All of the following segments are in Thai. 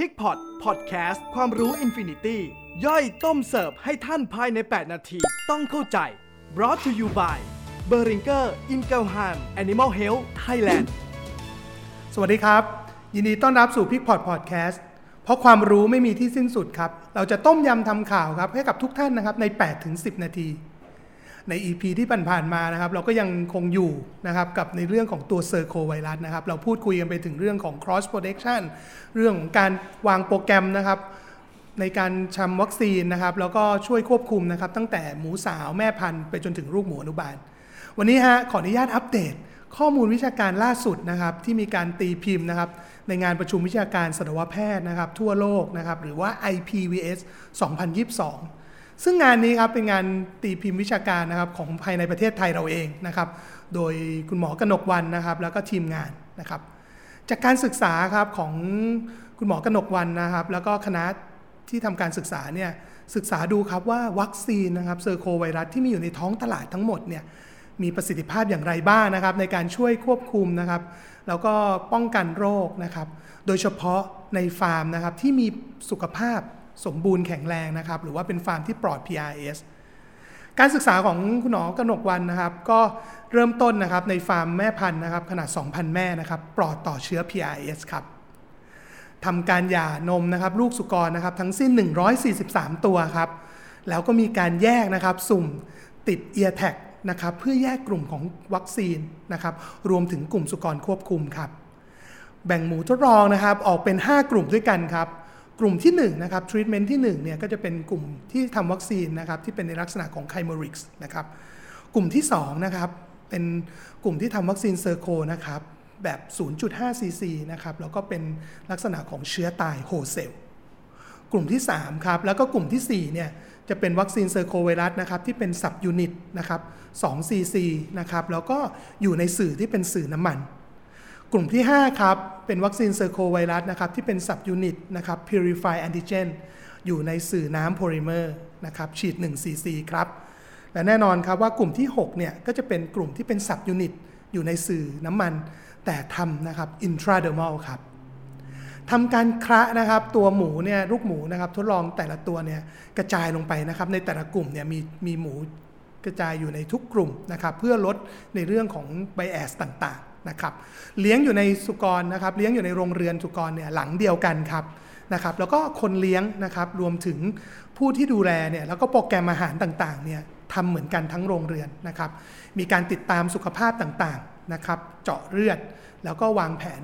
PIGPOT พอดแคสต์ความรู้ infinity ย่อยต้มเสิร์ฟให้ท่านภายใน 8 นาที ต้องเข้าใจ brought to you by b e r i n g e r i n g e l h a m Animal Health Thailand สวัสดีครับ ยินดีต้อนรับสู่ PIGPOT พอดแคสต์เพราะความรู้ไม่มีที่สิ้นสุดครับ เราจะต้มยำทำข่าวครับ ให้กับทุกท่านนะครับใน 8-10 นาที ใน EP ที่ผ่านๆมานะครับ เราก็ยังคงอยู่นะครับกับในเรื่องของตัวเซอร์โคไวรัสนะครับ เราพูดคุยกันไปถึงเรื่องของ cross protection เรื่องของการวางโปรแกรมนะครับในการชำวัคซีนนะครับ แล้วก็ช่วยควบคุมนะครับ ตั้งแต่หมูสาวแม่พันธุ์ไปจนถึงลูกหมูอนุบาล วันนี้ฮะขออนุญาตอัปเดต ข้อมูลวิชาการล่าสุดนะครับ ที่มีการตีพิมพ์นะครับ ในงานประชุมวิชาการสัตวแพทย์นะครับ ทั่วโลกนะครับ หรือว่า IPVS 2022 ซึ่งงานนี้ครับเป็นงานตีพิมพ์วิชาการนะครับของภายในประเทศไทยเราเองนะครับ โดยคุณหมอกนกวันนะครับ แล้วก็ทีมงานนะครับ จากการศึกษาครับของคุณหมอกนกวันนะครับ แล้วก็คณะที่ทำการศึกษาเนี่ยศึกษาดูครับว่าวัคซีนนะครับเซอร์โคไวรัสที่มีอยู่ในท้องตลาดทั้งหมดเนี่ยมีประสิทธิภาพอย่างไรบ้างนะครับ ในการช่วยควบคุมนะครับ แล้วก็ป้องกันโรคนะครับ โดยเฉพาะในฟาร์มนะครับที่มีสุขภาพ สมบูรณ์แข็งแรงนะครับ หรือว่าเป็นฟาร์มที่ปลอด PRRS การศึกษาของคุณหมอกนกวันนะครับ ก็เริ่มต้นนะครับในฟาร์มแม่พันธุ์นะครับ ขนาด 2,000 แม่นะครับ ปลอดต่อเชื้อ PRS ครับทำการหย่านมนะครับ ลูกสุกรนะครับ ทั้งสิ้น 143 ตัวครับ แล้วก็มีการแยกนะครับ สุ่มติด ear tag นะครับ เพื่อแยกกลุ่มของวัคซีนนะครับ รวมถึงกลุ่มสุกรควบคุมครับ แบ่งหมูทดลองนะครับ ออกเป็น 5 กลุ่มด้วยกันครับ กลุ่มที่1นะครับทรีทเมนต์ที่1เนี่ยก็จะเป็นกลุ่มที่ทำวัคซีนนะครับที่เป็นในลักษณะของ chimeric นะครับกลุ่มที่2นะครับเป็นกลุ่มที่ทำวัคซีน circo นะครับแบบ 0.5 ซีซีนะครับแล้วก็เป็นลักษณะของเชื้อตาย whole cell กลุ่มที่3ครับแล้วก็กลุ่มที่4เนี่ยจะเป็นวัคซีน circovirus นะครับที่เป็น subunit นะครับ2ซีซีนะครับแล้วก็อยู่ในสื่อที่เป็นสื่อน้ำมัน กลุ่มที่ 5 ครับ เป็นวัคซีน circovirus นะครับ ที่เป็น subunit นะครับ purify antigen อยู่ในสื่อน้ำโพลิเมอร์นะครับฉีด1ซีซีครับ และแน่นอนครับว่ากลุ่มที่ 6 เนี่ย ก็จะเป็นกลุ่มที่เป็น subunit อยู่ในสื่อน้ำมัน แต่ทำนะครับ intradermal ครับทำการคละนะครับตัวหมูเนี่ยลูกหมูนะครับทดลองแต่ละตัวเนี่ยกระจายลงไปนะครับในแต่ละกลุ่มเนี่ยมีมีหมูกระจายอยู่ในทุกกลุ่มนะครับเพื่อลดในเรื่องของไบแอสต่าง นะครับเลี้ยงอยู่ในสุกรนะครับเลี้ยงอยู่ในโรงเรือนสุกรเนี่ยหลังเดียวกันครับนะครับแล้วก็คนเลี้ยงนะครับรวมถึงผู้ที่ดูแลเนี่ยแล้วก็โปรแกรมอาหารต่างๆเนี่ยทำเหมือนกันทั้งโรงเรือนนะครับ มีการติดตามสุขภาพต่างๆนะครับเจาะเลือด แล้วก็วางแผน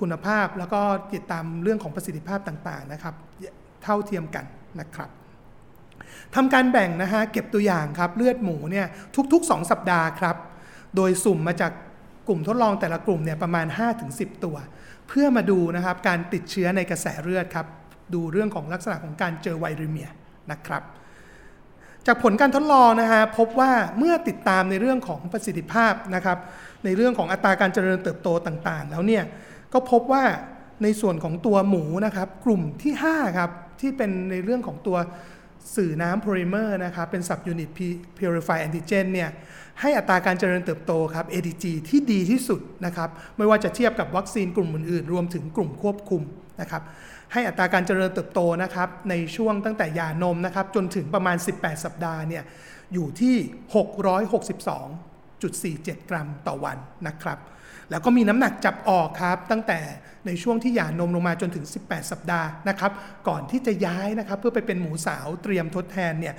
คุณภาพ แล้วก็ติดตามเรื่องของประสิทธิภาพต่างๆนะครับเท่าเทียมกันนะครับทำการแบ่งนะฮะเก็บตัวอย่างครับเลือดหมูเนี่ยทุกๆ 2 สัปดาห์ครับโดยสุ่มมาจาก กลุ่มทดลองแต่ละกลุ่มเนี่ยประมาณ 5-10 ตัว เพื่อมาดูนะครับการติดเชื้อในกระแสเลือดครับ ดูเรื่องของลักษณะของการเจอไวรัเมียนะครับ จากผลการทดลองนะฮะพบว่าเมื่อติดตามในเรื่องของประสิทธิภาพนะครับ ในเรื่องของอัตราการเจริญเติบโตต่างๆ แล้วเนี่ยก็พบว่าในส่วนของตัวหมูนะครับ กลุ่มที่5ครับที่เป็นในเรื่องของตัว สื่อน้ำโพลิเมอร์นะครับเป็น subunit purify antigen เนี่ยให้อัตราการเจริญเติบโตครับ ADG ที่ดีที่สุดนะครับไม่ว่าจะเทียบกับวัคซีนกลุ่มอื่นๆ รวมถึงกลุ่มควบคุมนะครับให้อัตราการเจริญเติบโตนะครับในช่วงตั้งแต่ยานมนะครับจนถึงประมาณ 18 สัปดาห์เนี่ยอยู่ที่ 662.47 กรัมต่อวันนะครับ แล้วก็มีน้ำหนักจับออกครับ ตั้งแต่ในช่วงที่หย่านมลงมาจนถึง 18 สัปดาห์นะครับก่อนที่จะย้ายนะครับเพื่อไปเป็นหมูสาวเตรียมทดแทนเนี่ย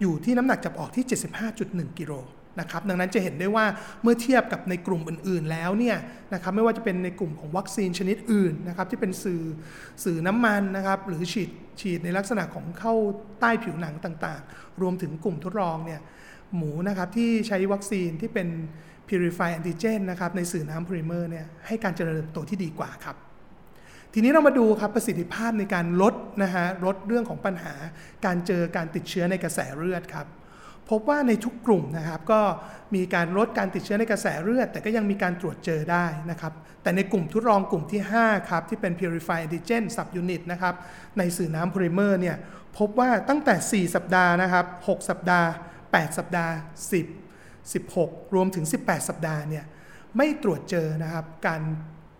อยู่ที่น้ำหนักจับออกที่ 75.1 กิโลนะครับดังนั้นจะเห็นได้ว่าเมื่อเทียบกับในกลุ่มอื่นๆแล้วเนี่ยนะครับไม่ว่าจะเป็นในกลุ่มของวัคซีนชนิดอื่นนะครับที่เป็นสื่อสื่อน้ำมันนะครับหรือฉีดฉีดในลักษณะของเข้าใต้ผิวหนังต่างๆ รวมถึงกลุ่มทดลองเนี่ยหมูนะครับที่ใช้วัคซีนที่เป็น purify antigen นะครับในสื่อน้ำพลิเมอร์เนี่ยให้การเจริญเติบโตที่ดีกว่าครับ ทีนี้เรามาดูครับประสิทธิภาพในการลดนะฮะลดเรื่องของปัญหา การเจอการติดเชื้อในกระแสเลือดครับพบว่าในทุกกลุ่มนะครับก็มีการลดการติดเชื้อในกระแสเลือด แต่ก็ยังมีการตรวจเจอได้นะครับ แต่ในกลุ่มทดลองกลุ่มที่ 5 ครับ ที่เป็น purify antigen subunit นะครับในสื่อน้ำโพลิเมอร์เนี่ยพบว่าตั้งแต่ 4 สัปดาห์นะครับ 6 สัปดาห์ 8 สัปดาห์ 10 16 รวมถึง 18 สัปดาห์เนี่ยไม่ตรวจเจอนะครับการ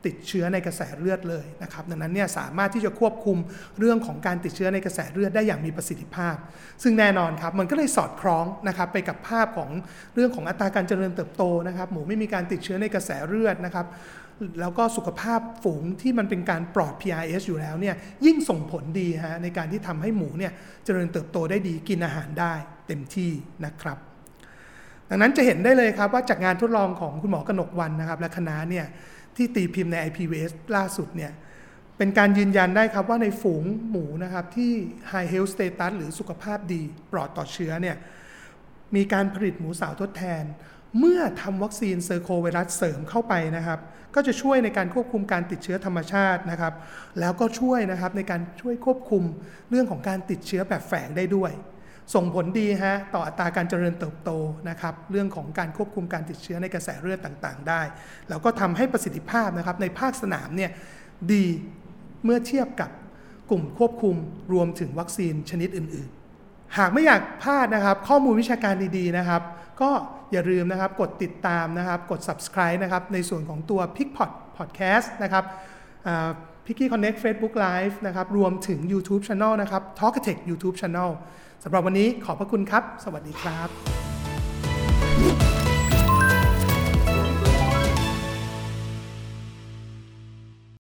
ติดเชื้อในกระแสเลือดเลยนะครับดังนั้นเนี่ยสามารถที่จะควบคุมเรื่องของการติดเชื้อในกระแสเลือดได้อย่างมีประสิทธิภาพ ซึ่งแน่นอนครับมันก็เลยสอดคล้องนะครับไปกับภาพของเรื่องของอัตราการเจริญเติบโตนะครับหมูไม่มีการติดเชื้อในกระแสเลือดนะครับแล้วก็สุขภาพฝูงที่มันเป็นการปลอด PRS อยู่แล้วเนี่ยยิ่งส่งผลดีฮะในการที่ทำให้หมูเนี่ยเจริญเติบโตได้ดีกินอาหารได้เต็มที่นะครับ ดังนั้นจะเห็นได้เลยครับว่าจากงานทดลองของคุณหมอกนกวันนะครับ และคณะเนี่ยที่ตีพิมพ์ใน IPVS ล่าสุดเนี่ยเป็นการยืนยันได้ครับว่าในฝูงหมูนะครับที่ High Health Status หรือสุขภาพดีปลอดต่อเชื้อเนี่ยมีการผลิตหมูสาวทดแทน เมื่อทำวัคซีนเซอร์โคไวรัสเสริมเข้าไปนะครับ ก็จะช่วยในการควบคุมการติดเชื้อธรรมชาตินะครับ แล้วก็ช่วยนะครับในการช่วยควบคุมเรื่องของการติดเชื้อแบบแฝงได้ด้วย ส่งผลดีฮะต่ออัตราการเจริญเติบโตนะครับเรื่องของการควบคุมการติดเชื้อในกระแสเลือดต่างๆ ได้ แล้วก็ทำให้ประสิทธิภาพนะครับในภาคสนามเนี่ยดีเมื่อเทียบกับกลุ่มควบคุมรวมถึงวัคซีนชนิดอื่น ๆ หากไม่อยากพลาดนะครับ ข้อมูลวิชาการดีๆนะครับ ก็อย่าลืมนะครับกดติดตามนะครับ กด subscribe นะครับในส่วนของตัว p i c p o t Podcast นะครับ พิกกี้คอนเน็ก Facebook Live นะครับ รวมถึง YouTube Channel นะครับ Talk Tech YouTube Channel สำหรับวันนี้ขอบพระคุณครับ สวัสดีครับ